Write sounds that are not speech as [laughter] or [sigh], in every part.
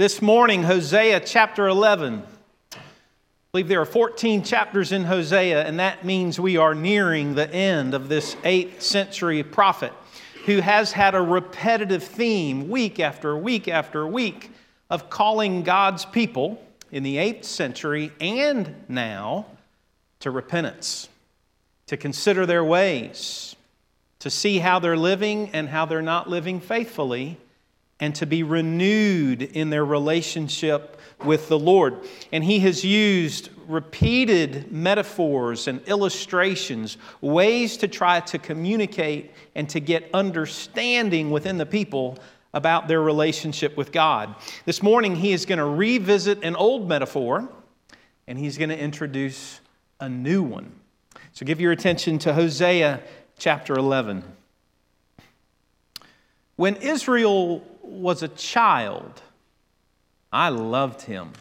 This morning, Hosea chapter 11. I believe there are 14 chapters in Hosea, and that means we are nearing the end of this 8th century prophet who has had a repetitive theme week after week after week of calling God's people in the 8th century and now to repentance, to consider their ways, to see how they're living and how they're not living faithfully and to be renewed in their relationship with the Lord. And he has used repeated metaphors and illustrations, ways to try to communicate and to get understanding within the people about their relationship with God. This morning, he is going to revisit an old metaphor and he's going to introduce a new one. So give your attention to Hosea chapter 11. When Israel was a child, I loved him.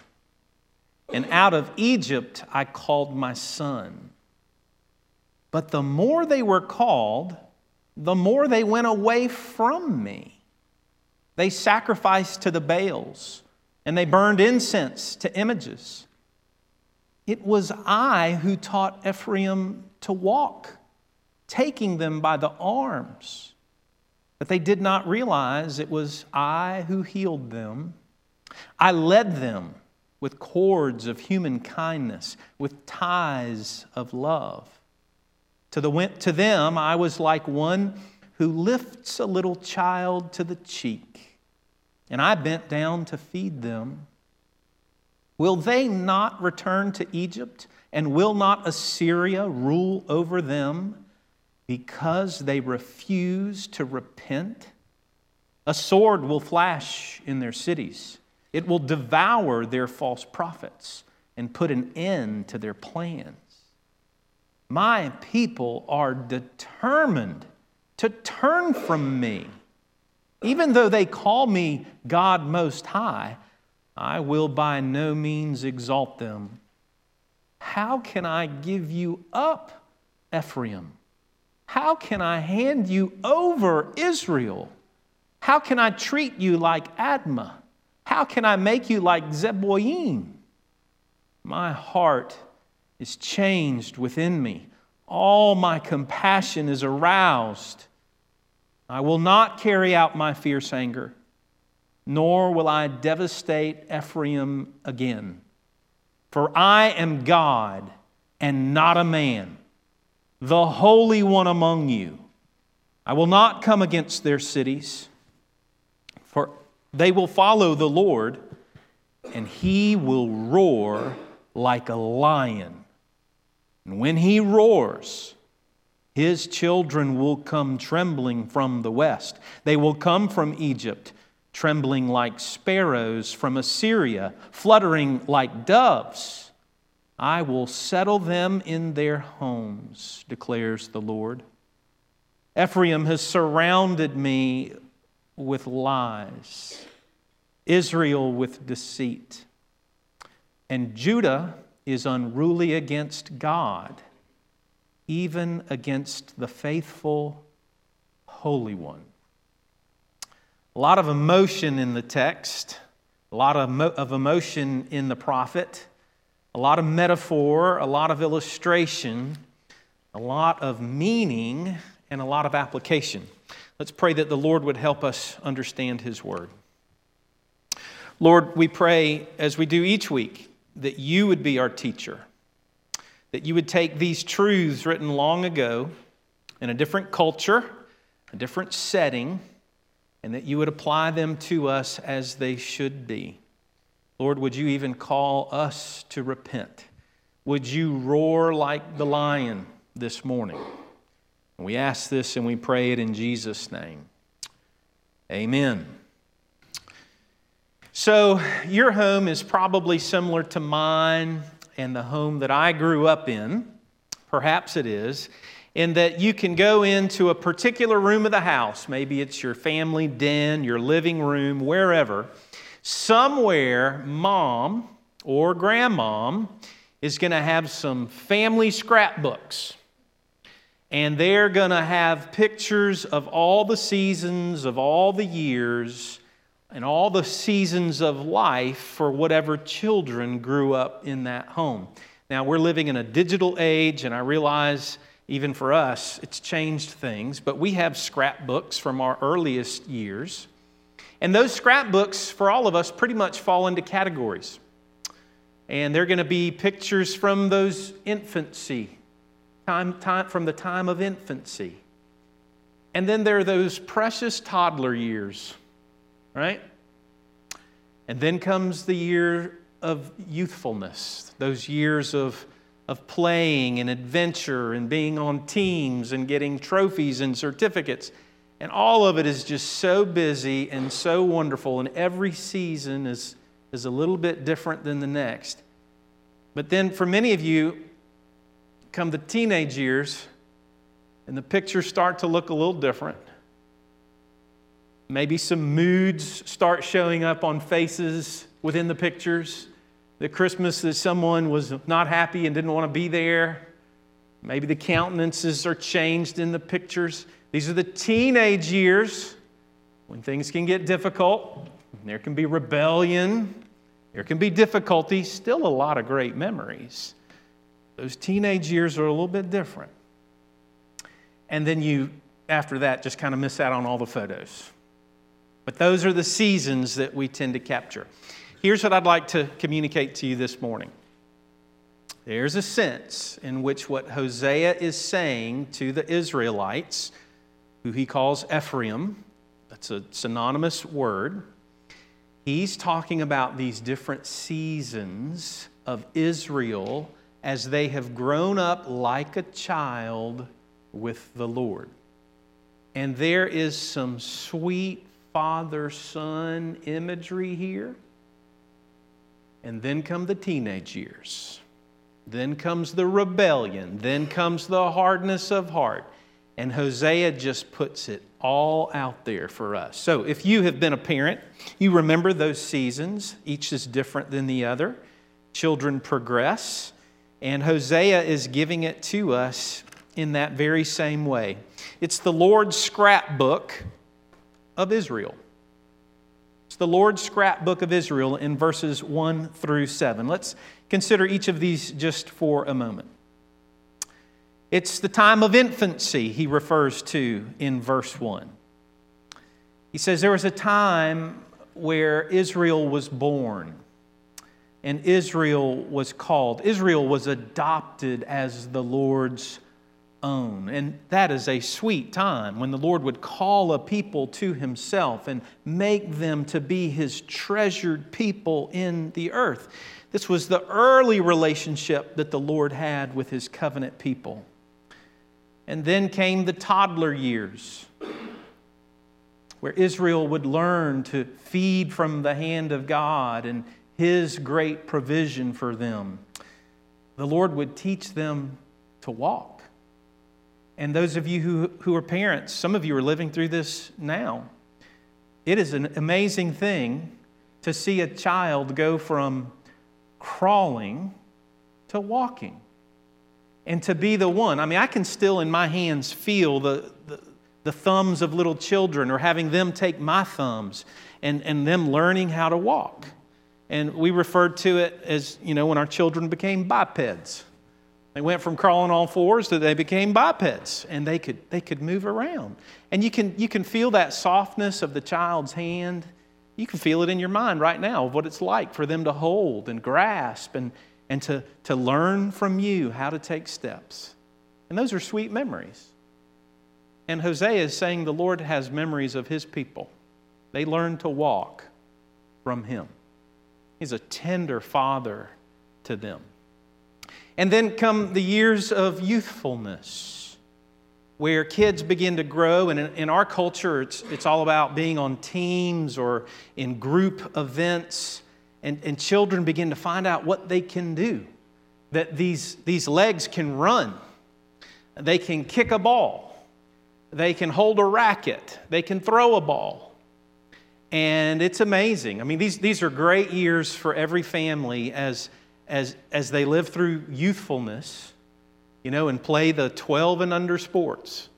And out of Egypt I called my son. But the more they were called, the more they went away from me. They sacrificed to the Baals and they burned incense to images. It was I who taught Ephraim to walk, taking them by the arms. But they did not realize it was I who healed them. I led them with cords of human kindness, with ties of love. To, the, to them, I was like one who lifts a little child to the cheek, and I bent down to feed them. Will they not return to Egypt, and will not Assyria rule over them? Because they refuse to repent. A sword will flash in their cities, it will devour their false prophets and put an end to their plans. My people are determined to turn from me. Even though they call me God Most High, I will by no means exalt them. How can I give you up, Ephraim? How can I hand you over, Israel? How can I treat you like Admah? How can I make you like Zeboim? My heart is changed within me. All my compassion is aroused. I will not carry out my fierce anger, nor will I devastate Ephraim again. For I am God and not a man the Holy One among you. I will not come against their cities, for they will follow the Lord, and he will roar like a lion. And when he roars, his children will come trembling from the west. They will come from Egypt, trembling like sparrows, from Assyria, fluttering like doves. I will settle them in their homes, declares the Lord. Ephraim has surrounded me with lies, Israel with deceit, and Judah is unruly against God, even against the faithful Holy One. A lot of emotion in the text, a lot of, of emotion in the prophet a lot of metaphor, a lot of illustration, a lot of meaning, and a lot of application. Let's pray that the Lord would help us understand His Word. Lord, we pray, as we do each week, that you would be our teacher, that you would take these truths written long ago in a different culture, a different setting, and that you would apply them to us as they should be. Lord, would you even call us to repent? Would you roar like the lion this morning? And we ask this and we pray it in Jesus' name. Amen. So, your home is probably similar to mine and the home that I grew up in. Perhaps it is. In that you can go into a particular room of the house, maybe it's your family den, your living room, wherever Somewhere, mom or grandmom is going to have some family scrapbooks. And they're going to have pictures of all the seasons, of all the years, and all the seasons of life for whatever children grew up in that home. Now, we're living in a digital age, and I realize even for us, it's changed things, but we have scrapbooks from our earliest years. And those scrapbooks, for all of us, pretty much fall into categories. And they're going to be pictures from those infancy, time, time, from the time of infancy. And then there are those precious toddler years, right? And then comes the year of youthfulness, those years of, of playing and adventure and being on teams and getting trophies and certificates. And all of it is just so busy and so wonderful, and every season is, is a little bit different than the next. But then for many of you, come the teenage years, and the pictures start to look a little different. Maybe some moods start showing up on faces within the pictures. The Christmas that someone was not happy and didn't want to be there. Maybe the countenances are changed in the pictures. These are the teenage years when things can get difficult. There can be rebellion. There can be difficulty. Still a lot of great memories. Those teenage years are a little bit different. And then you, after that, just kind of miss out on all the photos. But those are the seasons that we tend to capture. Here's what I'd like to communicate to you this morning. There's a sense in which what Hosea is saying to the Israelites who he calls Ephraim. That's a synonymous word. He's talking about these different seasons of Israel as they have grown up like a child with the Lord. And there is some sweet father son imagery here. And then come the teenage years. Then comes the rebellion. Then comes the hardness of heart. And Hosea just puts it all out there for us. So if you have been a parent, you remember those seasons. Each is different than the other. Children progress. And Hosea is giving it to us in that very same way. It's the Lord's scrapbook of Israel. It's the Lord's scrapbook of Israel in verses 1 through 7. Let's consider each of these just for a moment. It's the time of infancy he refers to in verse 1. He says, There was a time where Israel was born and Israel was called. Israel was adopted as the Lord's own. And that is a sweet time when the Lord would call a people to himself and make them to be his treasured people in the earth. This was the early relationship that the Lord had with his covenant people. And then came the toddler years, where Israel would learn to feed from the hand of God and His great provision for them. The Lord would teach them to walk. And those of you who, who are parents, some of you are living through this now. It is an amazing thing to see a child go from crawling to walking and to be the one. I mean, I can still in my hands feel the, the, the, thumbs of little children or having them take my thumbs and, and them learning how to walk. And we referred to it as, you know, when our children became bipeds. They went from crawling on fours to they became bipeds and they could, they could move around. And you can, you can feel that softness of the child's hand. You can feel it in your mind right now of what it's like for them to hold and grasp and, and to, to learn from you how to take steps. And those are sweet memories. And Hosea is saying the Lord has memories of his people. They learn to walk from him. He's a tender father to them. And then come the years of youthfulness, where kids begin to grow. And in, in our culture, it's, it's all about being on teams or in group events and, and children begin to find out what they can do. That these, these legs can run, they can kick a ball, they can hold a racket, they can throw a ball. And it's amazing. I mean, these, these are great years for every family as, as, as they live through youthfulness, you know, and play the 12 and under sports.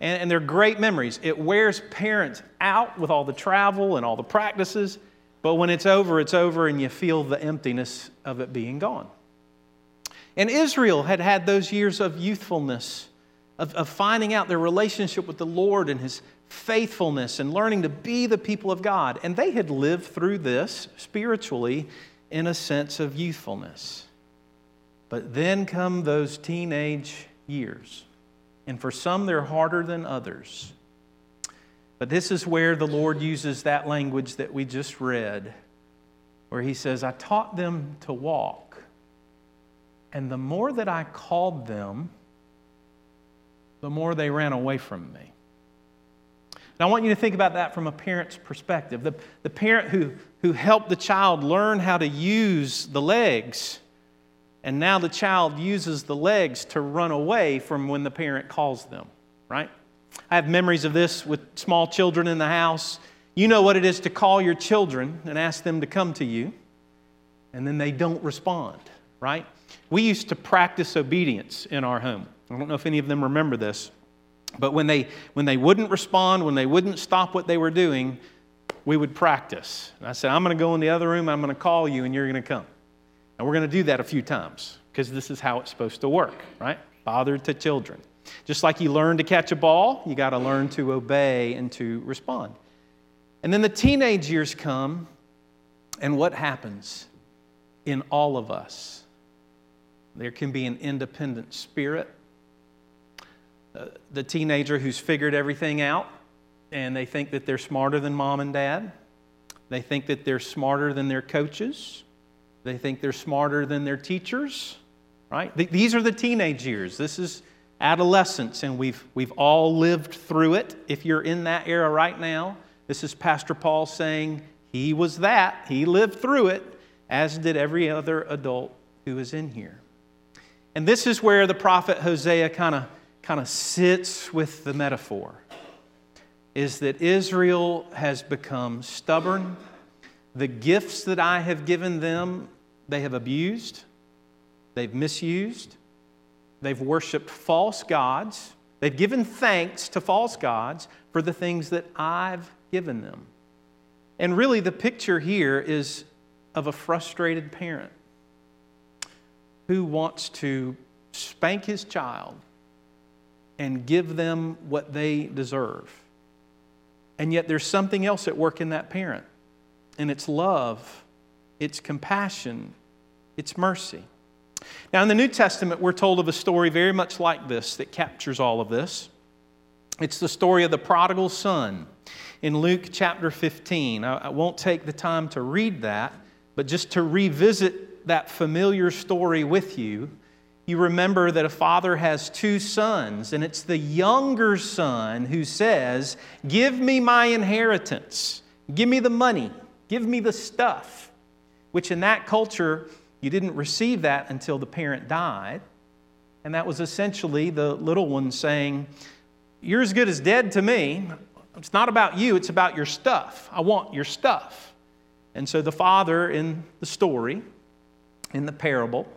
and, and they're great memories. It wears parents out with all the travel and all the practices, but when it's over, it's over, and you feel the emptiness of it being gone. And Israel had had those years of youthfulness, of, of finding out their relationship with the Lord and His faithfulness and learning to be the people of God. And they had lived through this spiritually in a sense of youthfulness. But then come those teenage years. And for some, they're harder than others. But this is where the Lord uses that language that we just read, where He says, I taught them to walk. And the more that I called them, the more they ran away from me. Now, I want you to think about that from a parent's perspective. The, the parent who, who helped the child learn how to use the legs and now the child uses the legs to run away from when the parent calls them, right? I have memories of this with small children in the house. You know what it is to call your children and ask them to come to you, and then they don't respond, right? We used to practice obedience in our home. I don't know if any of them remember this, but when they, when they wouldn't respond, when they wouldn't stop what they were doing, we would practice. And I said, I'm going to go in the other room, I'm going to call you, and you're going to come. And we're going to do that a few times because this is how it's supposed to work, right? Father to children. Just like you learn to catch a ball, you got to learn to obey and to respond. And then the teenage years come, and what happens in all of us? There can be an independent spirit. Uh, the teenager who's figured everything out and they think that they're smarter than mom and dad. They think that they're smarter than their coaches. They think they're smarter than their teachers, right? These are the teenage years. This is adolescence, and we've, we've all lived through it. If you're in that era right now, this is Pastor Paul saying he was that. He lived through it, as did every other adult who is in here. And this is where the prophet Hosea kind of kind of sits with the metaphor is that Israel has become stubborn. The gifts that I have given them they have abused, they've misused, they've worshiped false gods, they've given thanks to false gods for the things that I've given them. And really, the picture here is of a frustrated parent who wants to spank his child and give them what they deserve. And yet, there's something else at work in that parent, and it's love it's compassion, it's mercy. Now, in the New Testament, we're told of a story very much like this that captures all of this. It's the story of the prodigal son in Luke chapter 15. I, won't take the time to read that, but just to revisit that familiar story with you, you remember that a father has two sons, and it's the younger son who says, Give me my inheritance, give me the money, give me the stuff which in that culture, you didn't receive that until the parent died. And that was essentially the little one saying, You're as good as dead to me. It's not about you, it's about your stuff. I want your stuff. And so the father in the story, in the parable,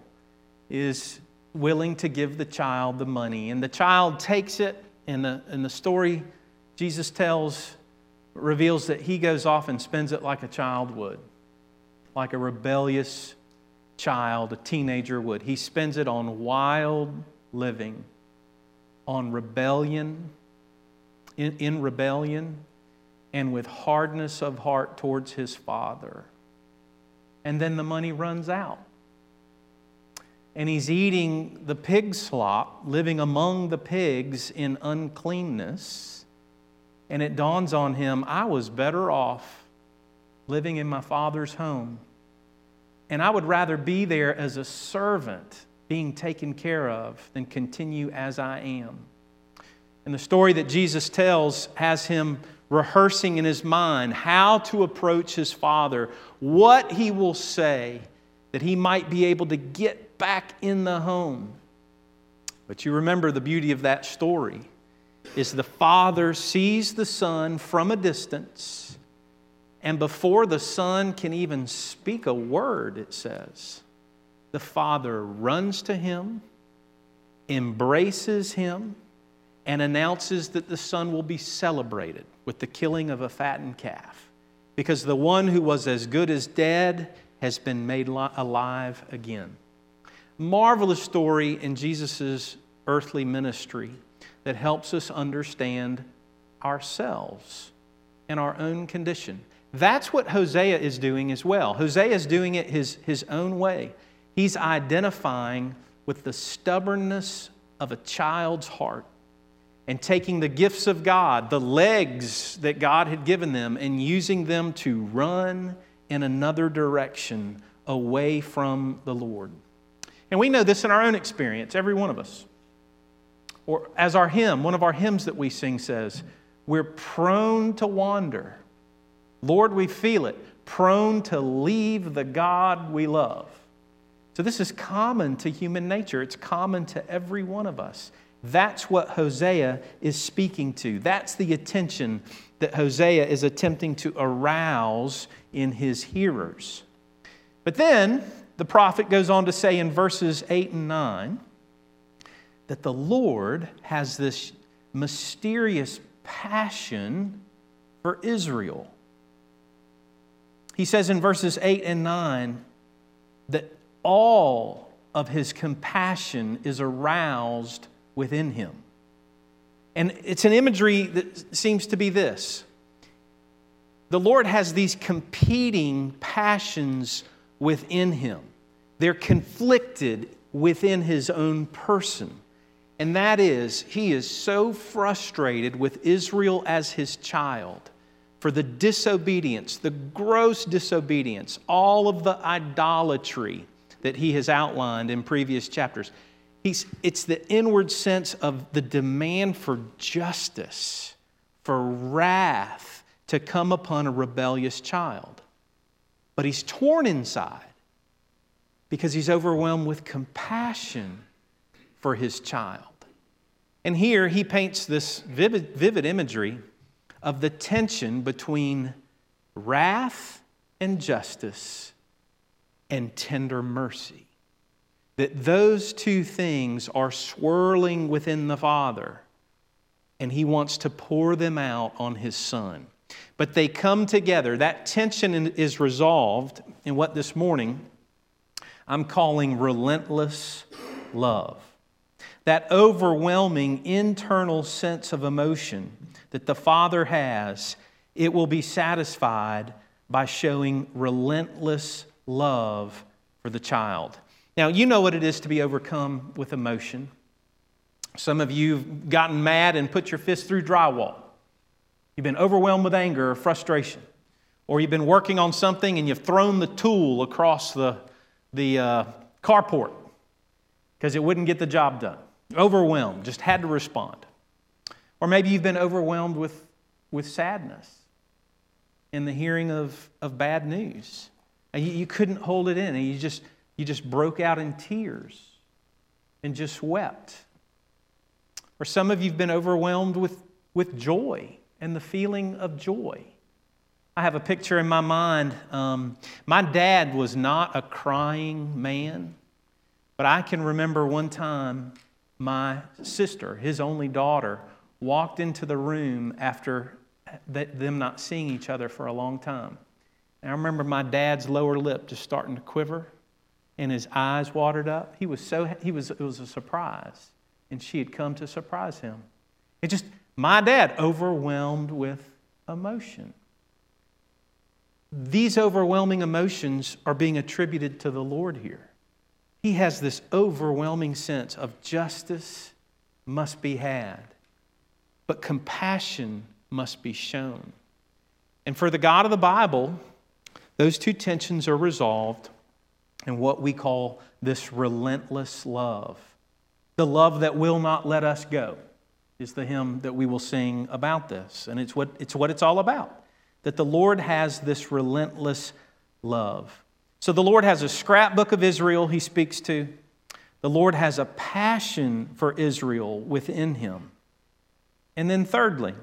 is willing to give the child the money. And the child takes it, and the, and the story Jesus tells reveals that he goes off and spends it like a child would like a rebellious child, a teenager would. He spends it on wild living, on rebellion, in, in rebellion, and with hardness of heart towards his father. And then the money runs out. And he's eating the pig slop, living among the pigs in uncleanness. And it dawns on him I was better off living in my father's home and I would rather be there as a servant being taken care of than continue as I am. And the story that Jesus tells has him rehearsing in his mind how to approach his father, what he will say, that he might be able to get back in the home. But you remember the beauty of that story is the father sees the son from a distance and before the son can even speak a word, it says, the father runs to him, embraces him, and announces that the son will be celebrated with the killing of a fattened calf because the one who was as good as dead has been made alive again. Marvelous story in Jesus' earthly ministry that helps us understand ourselves and our own condition. That's what Hosea is doing as well. Hosea is doing it his, his own way. He's identifying with the stubbornness of a child's heart and taking the gifts of God, the legs that God had given them, and using them to run in another direction away from the Lord. And we know this in our own experience, every one of us. Or as our hymn, one of our hymns that we sing says, we're prone to wander. Lord, we feel it, prone to leave the God we love. So, this is common to human nature. It's common to every one of us. That's what Hosea is speaking to. That's the attention that Hosea is attempting to arouse in his hearers. But then the prophet goes on to say in verses 8 and 9 that the Lord has this mysterious passion for Israel. He says in verses 8 and 9 that all of his compassion is aroused within him. And it's an imagery that seems to be this the Lord has these competing passions within him, they're conflicted within his own person. And that is, he is so frustrated with Israel as his child for the disobedience, the gross disobedience, all of the idolatry that he has outlined in previous chapters. He's, it's the inward sense of the demand for justice, for wrath to come upon a rebellious child. But he's torn inside because he's overwhelmed with compassion for his child. And here he paints this vivid, vivid imagery of the tension between wrath and justice and tender mercy. That those two things are swirling within the Father, and He wants to pour them out on His Son. But they come together. That tension is resolved in what this morning I'm calling relentless love. That overwhelming internal sense of emotion that the Father has, it will be satisfied by showing relentless love for the child. Now, you know what it is to be overcome with emotion. Some of you have gotten mad and put your fist through drywall. You've been overwhelmed with anger or frustration. Or you've been working on something and you've thrown the tool across the, the uh, carport because it wouldn't get the job done. Overwhelmed, just had to respond. Or maybe you've been overwhelmed with, with sadness in the hearing of, of bad news. And you, you couldn't hold it in, and you just, you just broke out in tears and just wept. Or some of you have been overwhelmed with, with joy and the feeling of joy. I have a picture in my mind. Um, my dad was not a crying man, but I can remember one time my sister, his only daughter, walked into the room after them not seeing each other for a long time. And I remember my dad's lower lip just starting to quiver and his eyes watered up. He was so, he was, it was a surprise. And she had come to surprise him. It just, my dad, overwhelmed with emotion. These overwhelming emotions are being attributed to the Lord here. He has this overwhelming sense of justice must be had but compassion must be shown. And for the God of the Bible, those two tensions are resolved in what we call this relentless love. The love that will not let us go is the hymn that we will sing about this. And it's what it's, what it's all about that the Lord has this relentless love. So the Lord has a scrapbook of Israel he speaks to, the Lord has a passion for Israel within him. And then, thirdly,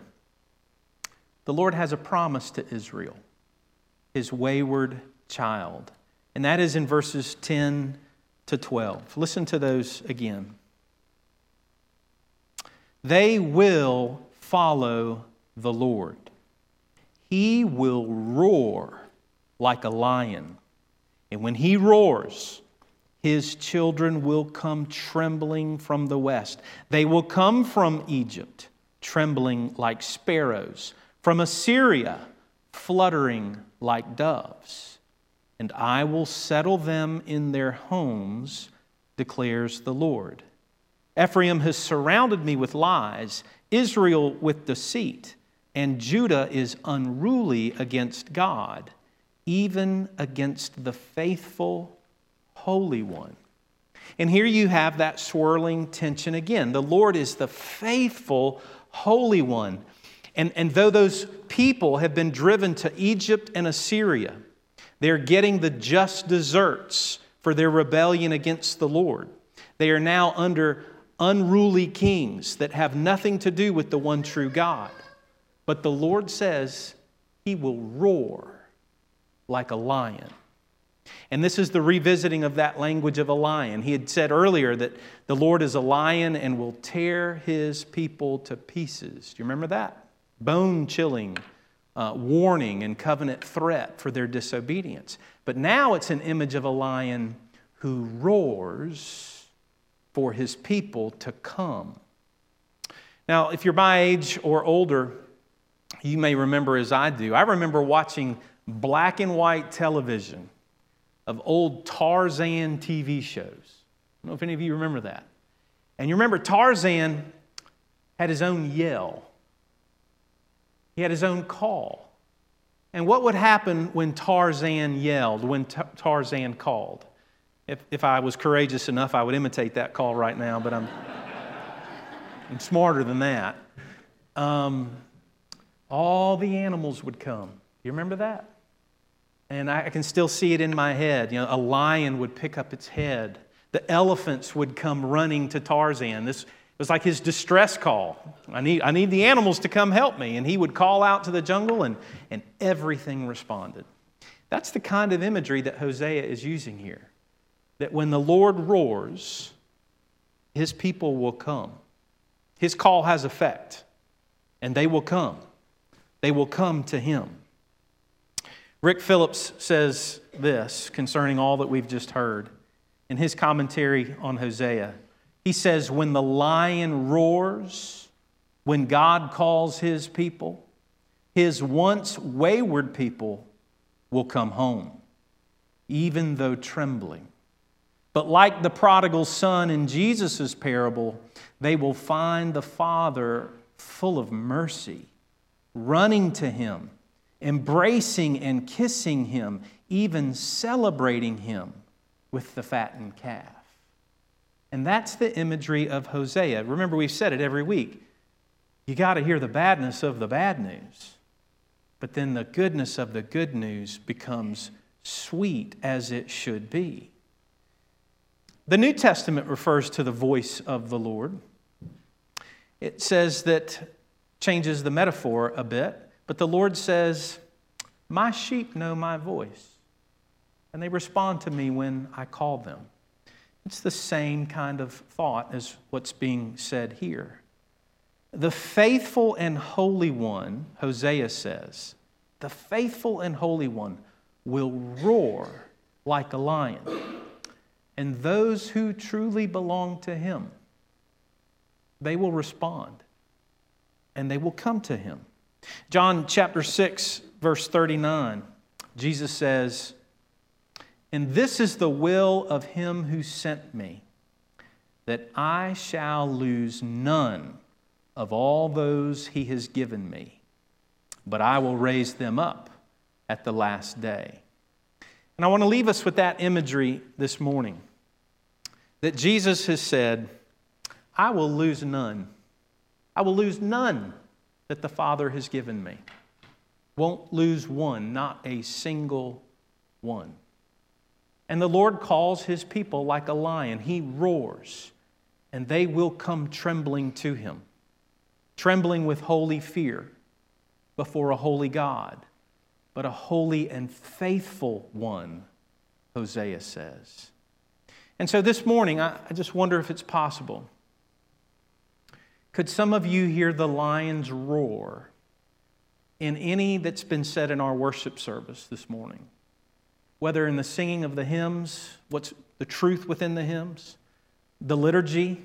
the Lord has a promise to Israel, his wayward child. And that is in verses 10 to 12. Listen to those again. they will follow the Lord. He will roar like a lion. And when he roars, his children will come trembling from the west. They will come from Egypt, trembling like sparrows, from Assyria, fluttering like doves. And I will settle them in their homes, declares the Lord. Ephraim has surrounded me with lies, Israel with deceit, and Judah is unruly against God, even against the faithful Holy One. And here you have that swirling tension again. The Lord is the faithful Holy One. And, and though those people have been driven to Egypt and Assyria, they're getting the just deserts for their rebellion against the Lord. They are now under unruly kings that have nothing to do with the one true God. But the Lord says he will roar like a lion. And this is the revisiting of that language of a lion. He had said earlier that the Lord is a lion and will tear his people to pieces. Do you remember that? Bone chilling uh, warning and covenant threat for their disobedience. But now it's an image of a lion who roars for his people to come. Now, if you're my age or older, you may remember as I do. I remember watching black and white television of old Tarzan TV shows. I don't know if any of you remember that. And you remember Tarzan had his own yell, he had his own call. And what would happen when Tarzan yelled, when Tarzan called? If, if I was courageous enough, I would imitate that call right now, but I'm, [laughs] I'm smarter than that. Um, all the animals would come. You remember that? And I, can still see it in my head. You know, a lion would pick up its head. The elephants would come running to Tarzan. This was like his distress call. I need, I need the animals to come help me. And he would call out to the jungle, and, and everything responded. That's the kind of imagery that Hosea is using here that when the Lord roars, his people will come. His call has effect, and they will come. They will come to him. Rick Phillips says this concerning all that we've just heard in his commentary on Hosea. He says, When the lion roars, when God calls his people, his once wayward people will come home, even though trembling. But like the prodigal son in Jesus' parable, they will find the Father full of mercy, running to him, embracing and kissing him, even celebrating him with the fattened calf. And that's the imagery of Hosea. Remember, we've said it every week. You got to hear the badness of the bad news, but then the goodness of the good news becomes sweet as it should be. The New Testament refers to the voice of the Lord. It says that, changes the metaphor a bit, but the Lord says, My sheep know my voice, and they respond to me when I call them. It's the same kind of thought as what's being said here. The faithful and holy one, Hosea says, the faithful and holy one will roar like a lion and those who truly belong to Him, they will respond and they will come to Him. John chapter 6, verse 39, Jesus says, And this is the will of Him who sent me, that I shall lose none of all those He has given me, but I will raise them up at the last day. And I want to leave us with that imagery this morning that Jesus has said, I will lose none. I will lose none that the Father has given me. Won't lose one, not a single one. And the Lord calls his people like a lion. He roars, and they will come trembling to him, trembling with holy fear before a holy God but a holy and faithful one, Hosea says. And so this morning, I, just wonder if it's possible. Could some of you hear the lion's roar in any that's been said in our worship service this morning? Whether in the singing of the hymns, what's the truth within the hymns, the liturgy,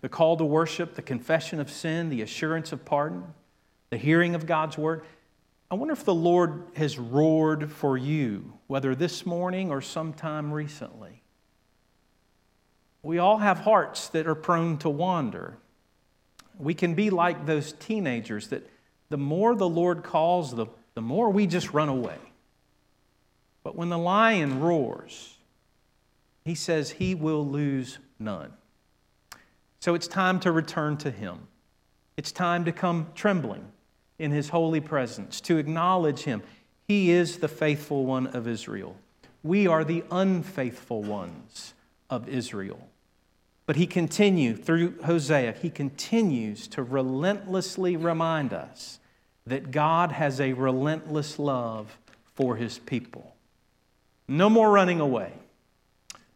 the call to worship, the confession of sin, the assurance of pardon, the hearing of God's word. I wonder if the Lord has roared for you, whether this morning or sometime recently. We all have hearts that are prone to wander. We can be like those teenagers that the more the Lord calls, the, the more we just run away. But when the lion roars, he says he will lose none. So it's time to return to him. It's time to come trembling in his holy presence, to acknowledge him. He is the faithful one of Israel. We are the unfaithful ones of Israel. But he continues, through Hosea, he continues to relentlessly remind us that God has a relentless love for his people. No more running away.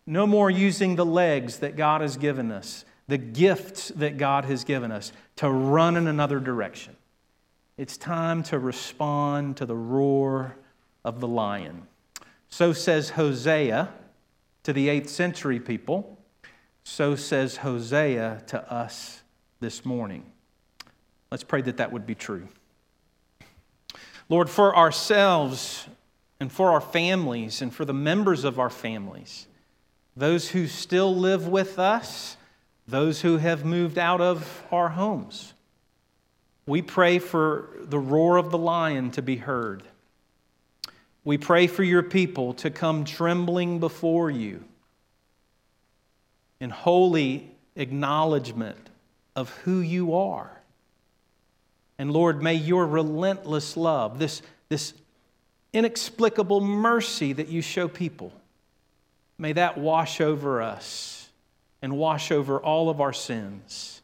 No more using the legs that God has given us, the gifts that God has given us, to run in another direction. It's time to respond to the roar of the lion. So says Hosea to the 8th century people so says Hosea to us this morning. Let's pray that that would be true. Lord, for ourselves and for our families and for the members of our families, those who still live with us, those who have moved out of our homes, we pray for the roar of the lion to be heard. We pray for your people to come trembling before you in holy acknowledgement of who you are. And Lord, may your relentless love, this, this inexplicable mercy that you show people, may that wash over us and wash over all of our sins.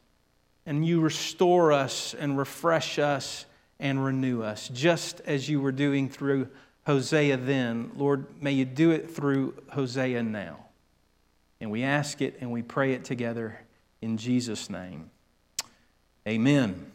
And you restore us and refresh us and renew us, just as you were doing through Hosea then. Lord, may you do it through Hosea now. And we ask it and we pray it together in Jesus' name. Amen.